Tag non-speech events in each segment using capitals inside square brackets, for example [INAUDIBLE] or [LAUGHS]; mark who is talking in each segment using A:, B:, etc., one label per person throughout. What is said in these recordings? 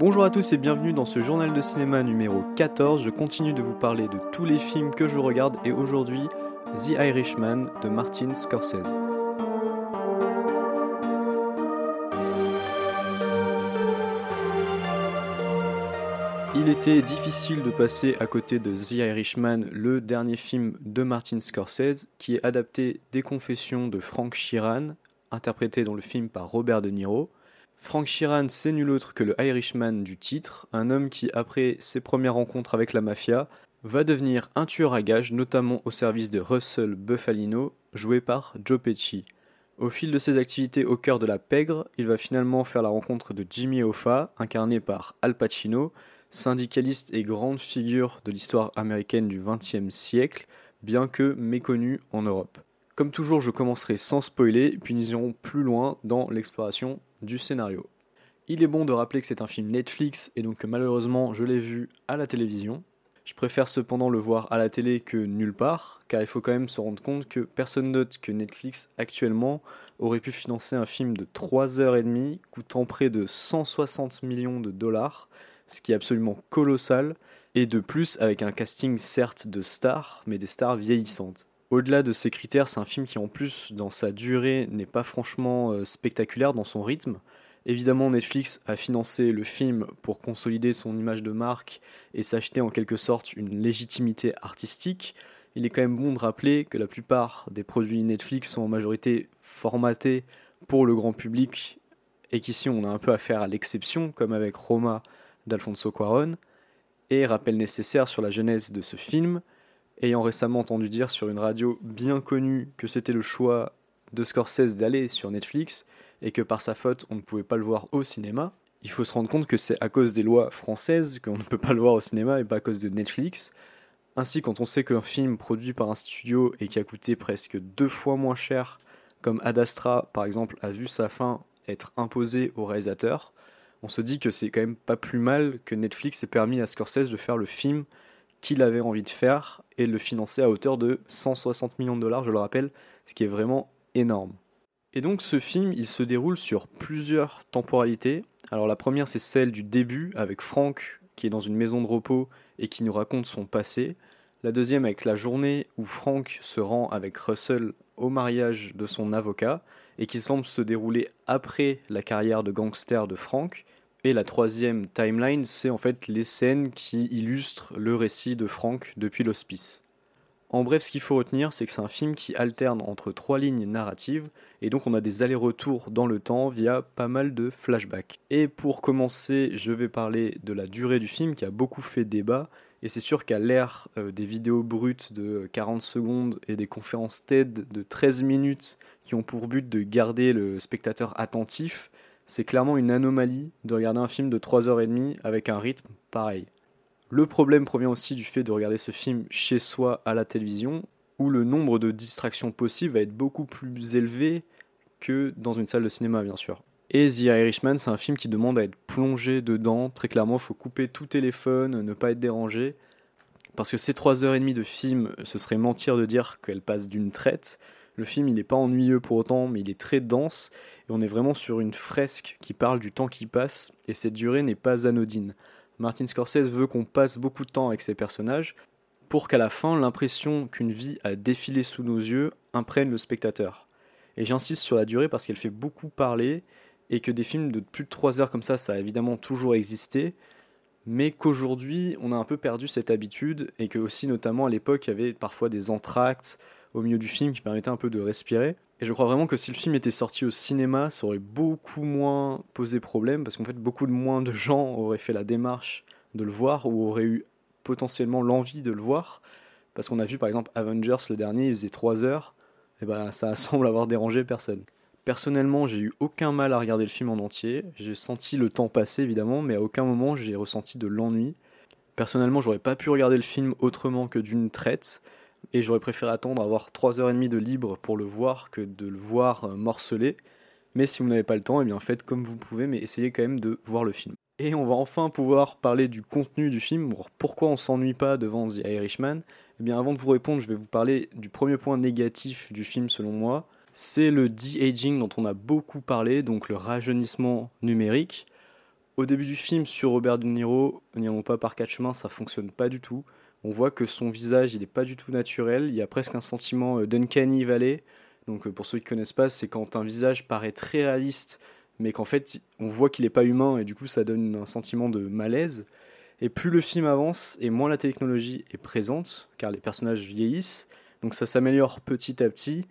A: Bonjour à tous et bienvenue dans ce journal de cinéma numéro 14. Je continue de vous parler de tous les films que je regarde et aujourd'hui The Irishman de Martin Scorsese. Il était difficile de passer à côté de The Irishman, le dernier film de Martin Scorsese, qui est adapté des confessions de Frank Sheeran, interprété dans le film par Robert De Niro. Frank Sheeran, c'est nul autre que le Irishman du titre, un homme qui, après ses premières rencontres avec la mafia, va devenir un tueur à gages, notamment au service de Russell Buffalino, joué par Joe Pesci. Au fil de ses activités au cœur de la pègre, il va finalement faire la rencontre de Jimmy Hoffa, incarné par Al Pacino, syndicaliste et grande figure de l'histoire américaine du XXe siècle, bien que méconnu en Europe. Comme toujours, je commencerai sans spoiler, puis nous irons plus loin dans l'exploration du scénario. Il est bon de rappeler que c'est un film Netflix et donc que malheureusement je l'ai vu à la télévision. Je préfère cependant le voir à la télé que nulle part, car il faut quand même se rendre compte que personne note que Netflix actuellement aurait pu financer un film de 3h30 coûtant près de 160 millions de dollars ce qui est absolument colossal, et de plus avec un casting certes de stars, mais des stars vieillissantes. Au-delà de ces critères, c'est un film qui en plus, dans sa durée, n'est pas franchement euh, spectaculaire dans son rythme. Évidemment, Netflix a financé le film pour consolider son image de marque et s'acheter en quelque sorte une légitimité artistique. Il est quand même bon de rappeler que la plupart des produits Netflix sont en majorité formatés pour le grand public et qu'ici on a un peu affaire à l'exception, comme avec Roma d'Alfonso Cuaron, et rappel nécessaire sur la genèse de ce film, ayant récemment entendu dire sur une radio bien connue que c'était le choix de Scorsese d'aller sur Netflix et que par sa faute on ne pouvait pas le voir au cinéma. Il faut se rendre compte que c'est à cause des lois françaises qu'on ne peut pas le voir au cinéma et pas à cause de Netflix. Ainsi, quand on sait qu'un film produit par un studio et qui a coûté presque deux fois moins cher, comme Ad Astra par exemple a vu sa fin être imposée au réalisateur, on se dit que c'est quand même pas plus mal que Netflix ait permis à Scorsese de faire le film qu'il avait envie de faire et le financer à hauteur de 160 millions de dollars, je le rappelle, ce qui est vraiment énorme. Et donc ce film, il se déroule sur plusieurs temporalités. Alors la première, c'est celle du début avec Frank qui est dans une maison de repos et qui nous raconte son passé. La deuxième avec la journée où Frank se rend avec Russell au mariage de son avocat et qui semble se dérouler après la carrière de gangster de Frank. Et la troisième timeline, c'est en fait les scènes qui illustrent le récit de Frank depuis l'hospice. En bref, ce qu'il faut retenir, c'est que c'est un film qui alterne entre trois lignes narratives, et donc on a des allers-retours dans le temps via pas mal de flashbacks. Et pour commencer, je vais parler de la durée du film qui a beaucoup fait débat, et c'est sûr qu'à l'ère euh, des vidéos brutes de 40 secondes et des conférences TED de 13 minutes qui ont pour but de garder le spectateur attentif, c'est clairement une anomalie de regarder un film de 3h30 avec un rythme pareil. Le problème provient aussi du fait de regarder ce film chez soi à la télévision, où le nombre de distractions possibles va être beaucoup plus élevé que dans une salle de cinéma, bien sûr. Et The Irishman, c'est un film qui demande à être plongé dedans. Très clairement, il faut couper tout téléphone, ne pas être dérangé. Parce que ces 3h30 de film, ce serait mentir de dire qu'elle passe d'une traite. Le film, il n'est pas ennuyeux pour autant, mais il est très dense. Et on est vraiment sur une fresque qui parle du temps qui passe, et cette durée n'est pas anodine. Martin Scorsese veut qu'on passe beaucoup de temps avec ses personnages, pour qu'à la fin, l'impression qu'une vie a défilé sous nos yeux imprègne le spectateur. Et j'insiste sur la durée parce qu'elle fait beaucoup parler, et que des films de plus de 3 heures comme ça, ça a évidemment toujours existé, mais qu'aujourd'hui, on a un peu perdu cette habitude, et que aussi, notamment à l'époque, il y avait parfois des entractes au milieu du film qui permettaient un peu de respirer. Et je crois vraiment que si le film était sorti au cinéma, ça aurait beaucoup moins posé problème, parce qu'en fait, beaucoup de moins de gens auraient fait la démarche de le voir, ou auraient eu potentiellement l'envie de le voir. Parce qu'on a vu par exemple Avengers le dernier, il faisait 3 heures, et ben ça [LAUGHS] semble avoir dérangé personne. Personnellement, j'ai eu aucun mal à regarder le film en entier. J'ai senti le temps passer évidemment, mais à aucun moment j'ai ressenti de l'ennui. Personnellement, j'aurais pas pu regarder le film autrement que d'une traite et j'aurais préféré attendre avoir 3h30 de libre pour le voir que de le voir euh, morcelé. Mais si vous n'avez pas le temps, et eh bien faites comme vous pouvez, mais essayez quand même de voir le film. Et on va enfin pouvoir parler du contenu du film, pourquoi on s'ennuie pas devant The Irishman? Eh bien avant de vous répondre, je vais vous parler du premier point négatif du film selon moi. C'est le de-aging dont on a beaucoup parlé, donc le rajeunissement numérique. Au début du film, sur Robert De Niro, n'irons pas par quatre chemins, ça fonctionne pas du tout. On voit que son visage, il n'est pas du tout naturel. Il y a presque un sentiment euh, d'uncanny valley. Donc, euh, pour ceux qui connaissent pas, c'est quand un visage paraît très réaliste, mais qu'en fait, on voit qu'il n'est pas humain, et du coup, ça donne un sentiment de malaise. Et plus le film avance, et moins la technologie est présente, car les personnages vieillissent. Donc, ça s'améliore petit à petit.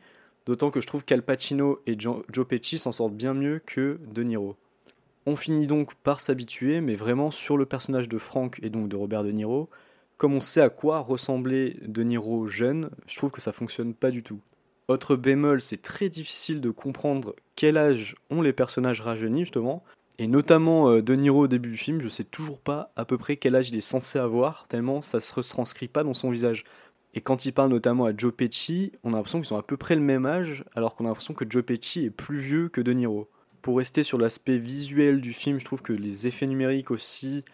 A: D'autant que je trouve qu'Al Pacino et Joe Pesci s'en sortent bien mieux que De Niro. On finit donc par s'habituer, mais vraiment sur le personnage de Frank et donc de Robert De Niro. Comme on sait à quoi ressemblait De Niro jeune, je trouve que ça fonctionne pas du tout. Autre bémol, c'est très difficile de comprendre quel âge ont les personnages rajeunis justement, et notamment euh, De Niro au début du film, je sais toujours pas à peu près quel âge il est censé avoir, tellement ça se retranscrit pas dans son visage. Et quand il parle notamment à Joe Pesci, on a l'impression qu'ils sont à peu près le même âge, alors qu'on a l'impression que Joe Pesci est plus vieux que De Niro. Pour rester sur l'aspect visuel du film, je trouve que les effets numériques aussi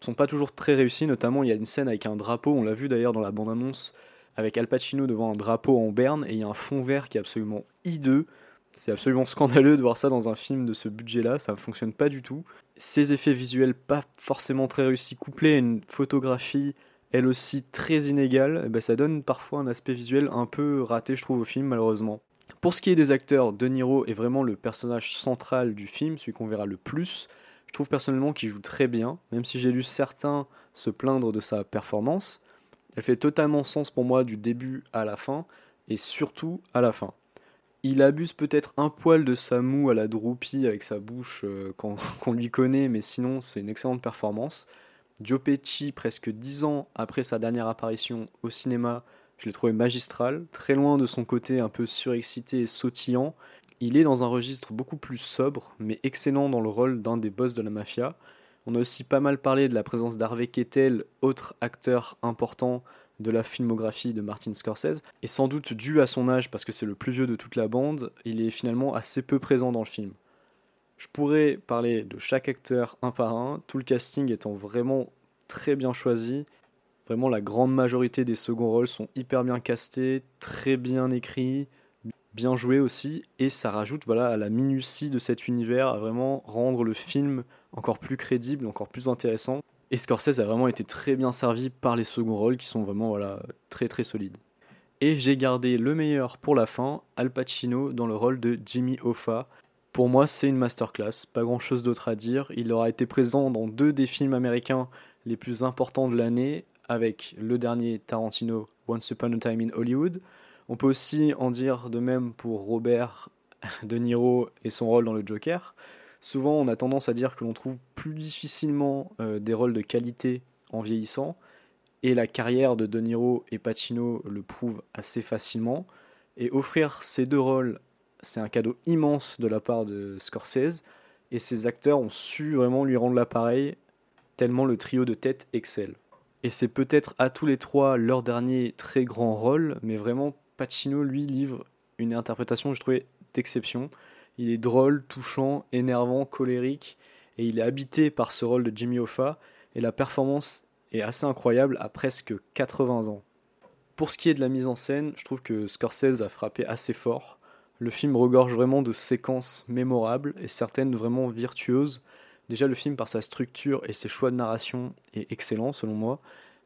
A: sont pas toujours très réussis. Notamment, il y a une scène avec un drapeau, on l'a vu d'ailleurs dans la bande-annonce, avec Al Pacino devant un drapeau en berne, et il y a un fond vert qui est absolument hideux. C'est absolument scandaleux de voir ça dans un film de ce budget-là, ça ne fonctionne pas du tout. Ces effets visuels pas forcément très réussis, couplés à une photographie elle aussi très inégale, eh ben, ça donne parfois un aspect visuel un peu raté, je trouve, au film, malheureusement. Pour ce qui est des acteurs, De Niro est vraiment le personnage central du film, celui qu'on verra le plus. Je trouve personnellement qu'il joue très bien, même si j'ai lu certains se plaindre de sa performance. Elle fait totalement sens pour moi du début à la fin, et surtout à la fin. Il abuse peut-être un poil de sa moue à la droupie avec sa bouche euh, qu'on [LAUGHS] lui connaît, mais sinon c'est une excellente performance. Joe Pesci, presque dix ans après sa dernière apparition au cinéma, je l'ai trouvé magistral, très loin de son côté un peu surexcité et sautillant. Il est dans un registre beaucoup plus sobre, mais excellent dans le rôle d'un des boss de la mafia. On a aussi pas mal parlé de la présence d'Harvey Keitel, autre acteur important de la filmographie de Martin Scorsese, et sans doute dû à son âge parce que c'est le plus vieux de toute la bande, il est finalement assez peu présent dans le film. Je pourrais parler de chaque acteur un par un, tout le casting étant vraiment très bien choisi. Vraiment, la grande majorité des seconds rôles sont hyper bien castés, très bien écrits, bien joués aussi, et ça rajoute voilà, à la minutie de cet univers, à vraiment rendre le film encore plus crédible, encore plus intéressant. Et Scorsese a vraiment été très bien servi par les seconds rôles qui sont vraiment voilà, très très solides. Et j'ai gardé le meilleur pour la fin, Al Pacino dans le rôle de Jimmy Hoffa, pour moi, c'est une masterclass, pas grand chose d'autre à dire. Il aura été présent dans deux des films américains les plus importants de l'année, avec le dernier Tarantino, Once Upon a Time in Hollywood. On peut aussi en dire de même pour Robert De Niro et son rôle dans le Joker. Souvent, on a tendance à dire que l'on trouve plus difficilement euh, des rôles de qualité en vieillissant, et la carrière de De Niro et Pacino le prouve assez facilement. Et offrir ces deux rôles c'est un cadeau immense de la part de Scorsese et ses acteurs ont su vraiment lui rendre l'appareil tellement le trio de tête excelle. Et c'est peut-être à tous les trois leur dernier très grand rôle, mais vraiment Pacino lui livre une interprétation je trouvais d'exception. Il est drôle, touchant, énervant, colérique et il est habité par ce rôle de Jimmy Hoffa et la performance est assez incroyable à presque 80 ans. Pour ce qui est de la mise en scène, je trouve que Scorsese a frappé assez fort. Le film regorge vraiment de séquences mémorables et certaines vraiment virtueuses. Déjà, le film, par sa structure et ses choix de narration, est excellent selon moi,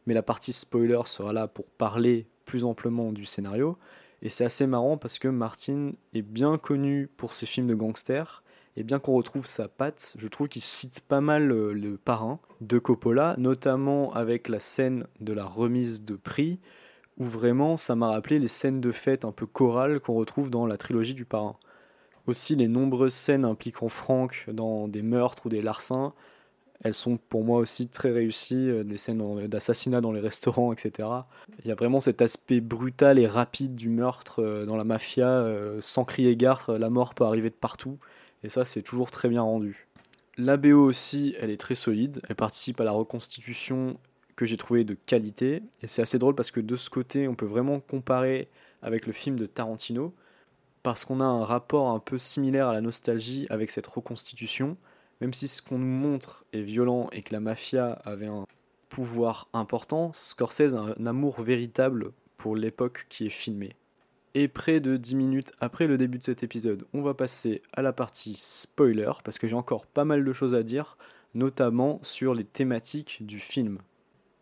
A: mais la partie spoiler sera là pour parler plus amplement du scénario. Et c'est assez marrant parce que Martin est bien connu pour ses films de gangsters, et bien qu'on retrouve sa patte, je trouve qu'il cite pas mal euh, le parrain de Coppola, notamment avec la scène de la remise de prix, où vraiment ça m'a rappelé les scènes de fête un peu chorales qu'on retrouve dans la trilogie du parrain. Aussi les nombreuses scènes impliquant Franck dans des meurtres ou des larcins, elles sont pour moi aussi très réussies, euh, des scènes d'assassinat dans les restaurants, etc. Il y a vraiment cet aspect brutal et rapide du meurtre euh, dans la mafia, euh, sans crier gare, la mort peut arriver de partout, et ça c'est toujours très bien rendu. La BO aussi, elle est très solide, elle participe à la reconstitution que j'ai trouvé de qualité. Et c'est assez drôle parce que de ce côté, on peut vraiment comparer avec le film de Tarantino, parce qu'on a un rapport un peu similaire à la nostalgie avec cette reconstitution, même si ce qu'on nous montre est violent et que la mafia avait un pouvoir important, Scorsese a un amour véritable pour l'époque qui est filmée. Et près de 10 minutes après le début de cet épisode, on va passer à la partie spoiler, parce que j'ai encore pas mal de choses à dire, notamment sur les thématiques du film.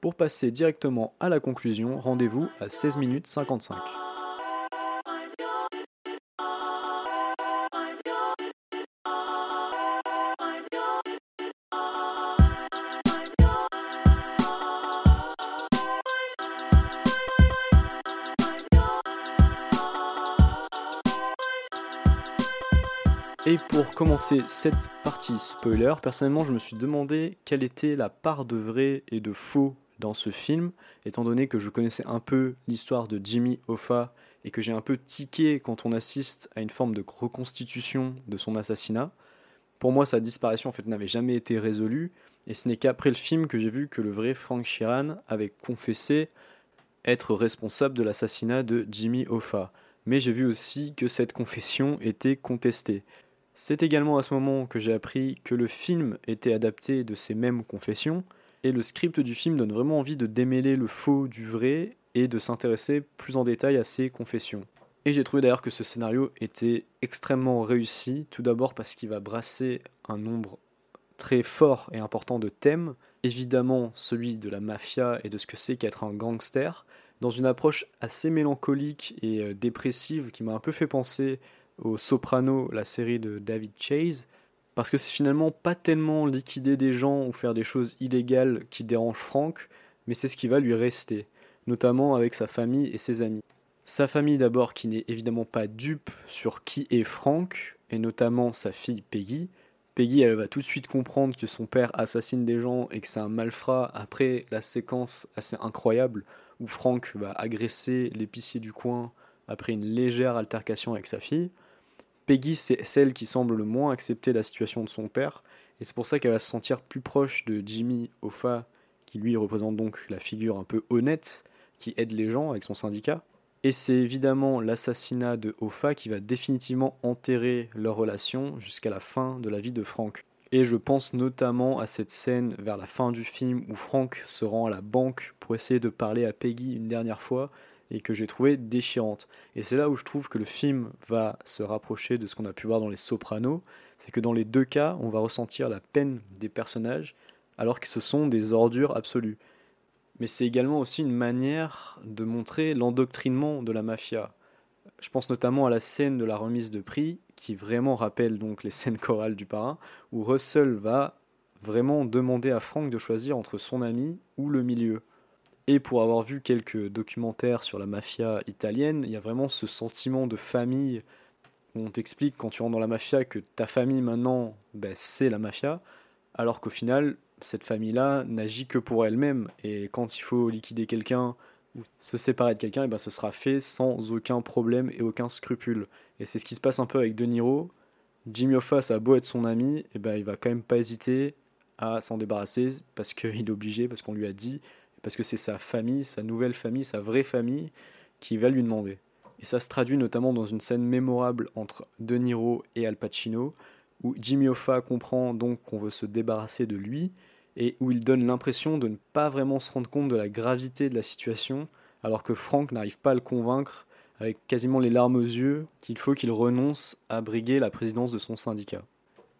A: Pour passer directement à la conclusion, rendez-vous à 16 minutes 55. Commencer cette partie spoiler, personnellement je me suis demandé quelle était la part de vrai et de faux dans ce film, étant donné que je connaissais un peu l'histoire de Jimmy Hoffa et que j'ai un peu tiqué quand on assiste à une forme de reconstitution de son assassinat. Pour moi, sa disparition en fait n'avait jamais été résolue, et ce n'est qu'après le film que j'ai vu que le vrai Frank Sheeran avait confessé être responsable de l'assassinat de Jimmy Hoffa. Mais j'ai vu aussi que cette confession était contestée. C'est également à ce moment que j'ai appris que le film était adapté de ces mêmes confessions, et le script du film donne vraiment envie de démêler le faux du vrai et de s'intéresser plus en détail à ces confessions. Et j'ai trouvé d'ailleurs que ce scénario était extrêmement réussi, tout d'abord parce qu'il va brasser un nombre très fort et important de thèmes, évidemment celui de la mafia et de ce que c'est qu'être un gangster, dans une approche assez mélancolique et euh, dépressive qui m'a un peu fait penser au Soprano, la série de David Chase, parce que c'est finalement pas tellement liquider des gens ou faire des choses illégales qui dérangent Frank, mais c'est ce qui va lui rester, notamment avec sa famille et ses amis. Sa famille d'abord qui n'est évidemment pas dupe sur qui est Frank, et notamment sa fille Peggy. Peggy, elle va tout de suite comprendre que son père assassine des gens et que c'est un malfrat après la séquence assez incroyable où Frank va agresser l'épicier du coin après une légère altercation avec sa fille. Peggy, c'est celle qui semble le moins accepter la situation de son père, et c'est pour ça qu'elle va se sentir plus proche de Jimmy Hoffa, qui lui représente donc la figure un peu honnête, qui aide les gens avec son syndicat. Et c'est évidemment l'assassinat de Hoffa qui va définitivement enterrer leur relation jusqu'à la fin de la vie de Frank. Et je pense notamment à cette scène vers la fin du film où Frank se rend à la banque pour essayer de parler à Peggy une dernière fois et que j'ai trouvé déchirante. Et c'est là où je trouve que le film va se rapprocher de ce qu'on a pu voir dans Les Sopranos, c'est que dans les deux cas, on va ressentir la peine des personnages alors que ce sont des ordures absolues. Mais c'est également aussi une manière de montrer l'endoctrinement de la mafia. Je pense notamment à la scène de la remise de prix, qui vraiment rappelle donc les scènes chorales du parrain, où Russell va vraiment demander à Frank de choisir entre son ami ou le milieu. Et pour avoir vu quelques documentaires sur la mafia italienne, il y a vraiment ce sentiment de famille où on t'explique quand tu rentres dans la mafia que ta famille maintenant, ben, c'est la mafia, alors qu'au final, cette famille-là n'agit que pour elle-même. Et quand il faut liquider quelqu'un ou se séparer de quelqu'un, et ben, ce sera fait sans aucun problème et aucun scrupule. Et c'est ce qui se passe un peu avec De Niro. Jimmy Hoffa, a beau être son ami, et ben, il va quand même pas hésiter à s'en débarrasser parce qu'il est obligé, parce qu'on lui a dit, parce que c'est sa famille, sa nouvelle famille, sa vraie famille qui va lui demander. Et ça se traduit notamment dans une scène mémorable entre De Niro et Al Pacino, où Jimmy Hoffa comprend donc qu'on veut se débarrasser de lui, et où il donne l'impression de ne pas vraiment se rendre compte de la gravité de la situation, alors que Frank n'arrive pas à le convaincre, avec quasiment les larmes aux yeux, qu'il faut qu'il renonce à briguer la présidence de son syndicat.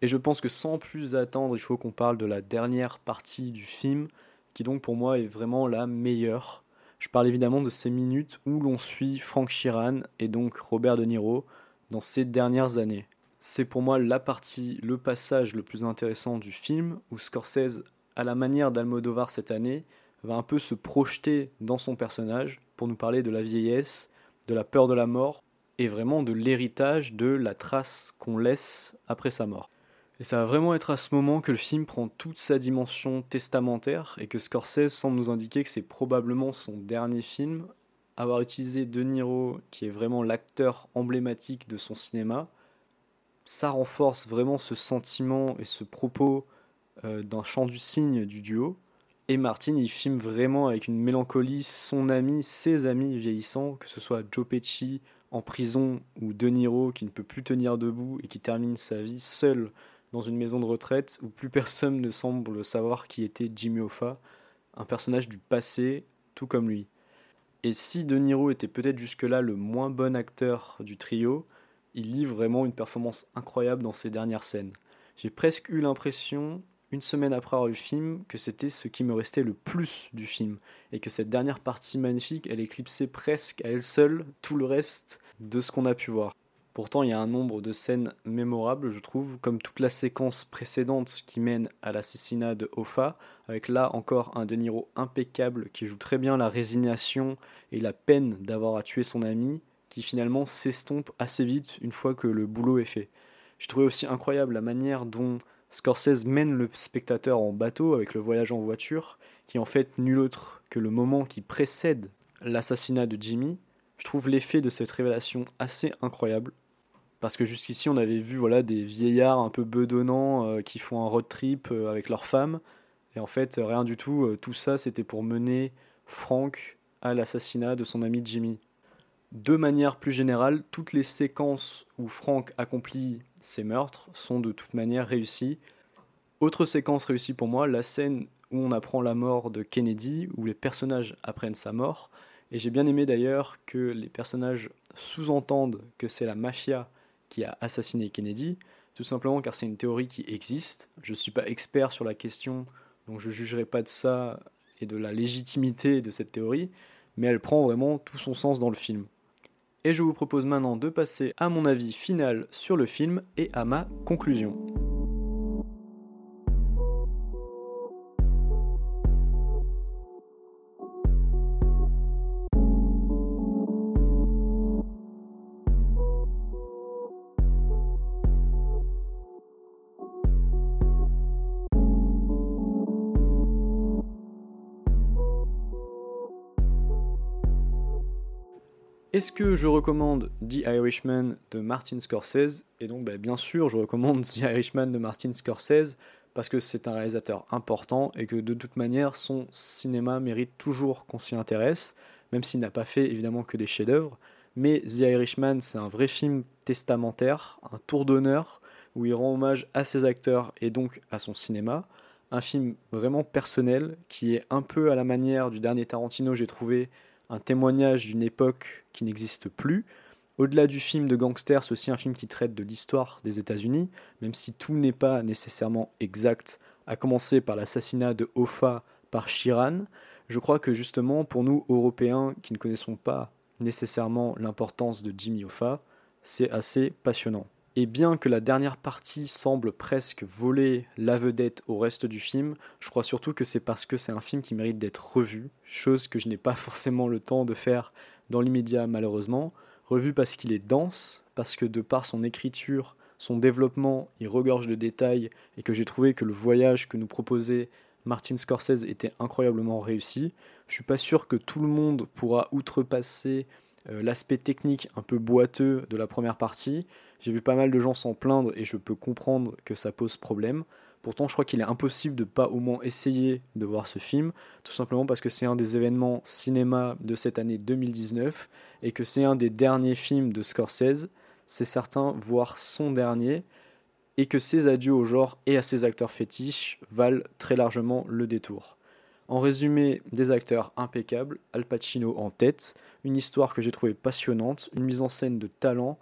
A: Et je pense que sans plus attendre, il faut qu'on parle de la dernière partie du film, qui donc pour moi est vraiment la meilleure. Je parle évidemment de ces minutes où l'on suit Frank Sheeran et donc Robert De Niro dans ces dernières années. C'est pour moi la partie, le passage le plus intéressant du film où Scorsese, à la manière d'Almodovar cette année, va un peu se projeter dans son personnage pour nous parler de la vieillesse, de la peur de la mort et vraiment de l'héritage de la trace qu'on laisse après sa mort. Et ça va vraiment être à ce moment que le film prend toute sa dimension testamentaire et que Scorsese semble nous indiquer que c'est probablement son dernier film. Avoir utilisé De Niro, qui est vraiment l'acteur emblématique de son cinéma, ça renforce vraiment ce sentiment et ce propos euh, d'un chant du cygne du duo. Et Martin, il filme vraiment avec une mélancolie son ami, ses amis vieillissants, que ce soit Joe Pesci en prison ou De Niro qui ne peut plus tenir debout et qui termine sa vie seul dans une maison de retraite où plus personne ne semble savoir qui était Jimmy Hoffa, un personnage du passé, tout comme lui. Et si De Niro était peut-être jusque-là le moins bon acteur du trio, il livre vraiment une performance incroyable dans ses dernières scènes. J'ai presque eu l'impression une semaine après avoir vu le film, que c'était ce qui me restait le plus du film, et que cette dernière partie magnifique, elle éclipsait presque à elle seule tout le reste de ce qu'on a pu voir. Pourtant, il y a un nombre de scènes mémorables, je trouve, comme toute la séquence précédente qui mène à l'assassinat de Hoffa, avec là encore un De Niro impeccable qui joue très bien la résignation et la peine d'avoir à tuer son ami, qui finalement s'estompe assez vite une fois que le boulot est fait. J'ai trouvé aussi incroyable la manière dont Scorsese mène le spectateur en bateau avec le voyage en voiture, qui est en fait nul autre que le moment qui précède l'assassinat de Jimmy. Je trouve l'effet de cette révélation assez incroyable. Parce que jusqu'ici on avait vu voilà des vieillards un peu bedonnants euh, qui font un road trip euh, avec leurs femmes et en fait rien du tout euh, tout ça c'était pour mener Frank à l'assassinat de son ami Jimmy. De manière plus générale toutes les séquences où Frank accomplit ses meurtres sont de toute manière réussies. Autre séquence réussie pour moi la scène où on apprend la mort de Kennedy où les personnages apprennent sa mort et j'ai bien aimé d'ailleurs que les personnages sous-entendent que c'est la mafia qui a assassiné Kennedy, tout simplement car c'est une théorie qui existe. Je ne suis pas expert sur la question, donc je ne jugerai pas de ça et de la légitimité de cette théorie, mais elle prend vraiment tout son sens dans le film. Et je vous propose maintenant de passer à mon avis final sur le film et à ma conclusion. Est-ce que je recommande The Irishman de Martin Scorsese? Et donc, bah, bien sûr, je recommande The Irishman de Martin Scorsese parce que c'est un réalisateur important et que de toute manière, son cinéma mérite toujours qu'on s'y intéresse, même s'il n'a pas fait évidemment que des chefs-d'œuvre. Mais The Irishman, c'est un vrai film testamentaire, un tour d'honneur où il rend hommage à ses acteurs et donc à son cinéma. Un film vraiment personnel qui est un peu à la manière du dernier Tarantino, j'ai trouvé, un témoignage d'une époque qui n'existe plus. Au-delà du film de gangster, c'est aussi un film qui traite de l'histoire des États-Unis, même si tout n'est pas nécessairement exact, à commencer par l'assassinat de Hoffa par Shiran. Je crois que justement, pour nous, Européens, qui ne connaissons pas nécessairement l'importance de Jimmy Hoffa, c'est assez passionnant. Et bien que la dernière partie semble presque voler la vedette au reste du film, je crois surtout que c'est parce que c'est un film qui mérite d'être revu, chose que je n'ai pas [LAUGHS] forcément le temps de faire dans l'immédiat malheureusement. Revu parce qu'il est dense, parce que de par son écriture, son développement, il regorge de détails et que j'ai trouvé que le voyage que nous proposait Martin Scorsese était incroyablement réussi. Je suis pas sûr que tout le monde pourra outrepasser euh, l'aspect technique un peu boiteux de la première partie, j'ai vu pas mal de gens s'en plaindre et je peux comprendre que ça pose problème. Pourtant, je crois qu'il est impossible de pas au moins essayer de voir ce film, tout simplement parce que c'est un des événements cinéma de cette année 2019 et que c'est un des derniers films de Scorsese, c'est certain, voire son dernier, et que ses adieux au genre et à ses acteurs fétiches valent très largement le détour. En résumé, des acteurs impeccables, Al Pacino en tête, une histoire que j'ai trouvée passionnante, une mise en scène de talent,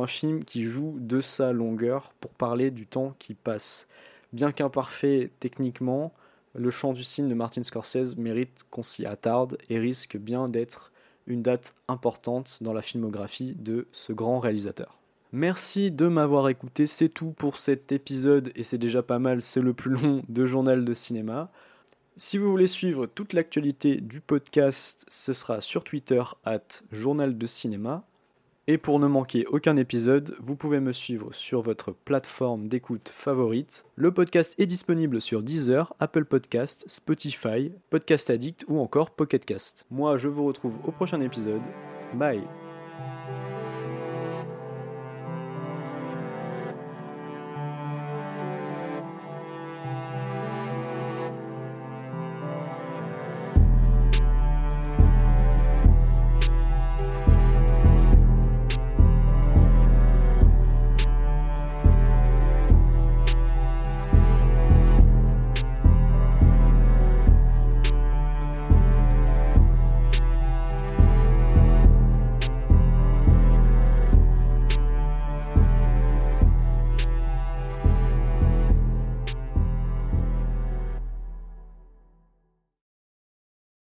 A: un film qui joue de sa longueur pour parler du temps qui passe. Bien qu'imparfait techniquement, le chant du cygne de Martin Scorsese mérite qu'on s'y attarde et risque bien d'être une date importante dans la filmographie de ce grand réalisateur. Merci de m'avoir écouté, c'est tout pour cet épisode et c'est déjà pas mal, c'est le plus long de journal de cinéma. Si vous voulez suivre toute l'actualité du podcast, ce sera sur Twitter at journal de cinéma et pour ne manquer aucun épisode, vous pouvez me suivre sur votre plateforme d'écoute favorite. Le podcast est disponible sur Deezer, Apple Podcast, Spotify, Podcast Addict ou encore Pocketcast. Moi, je vous retrouve au prochain épisode. Bye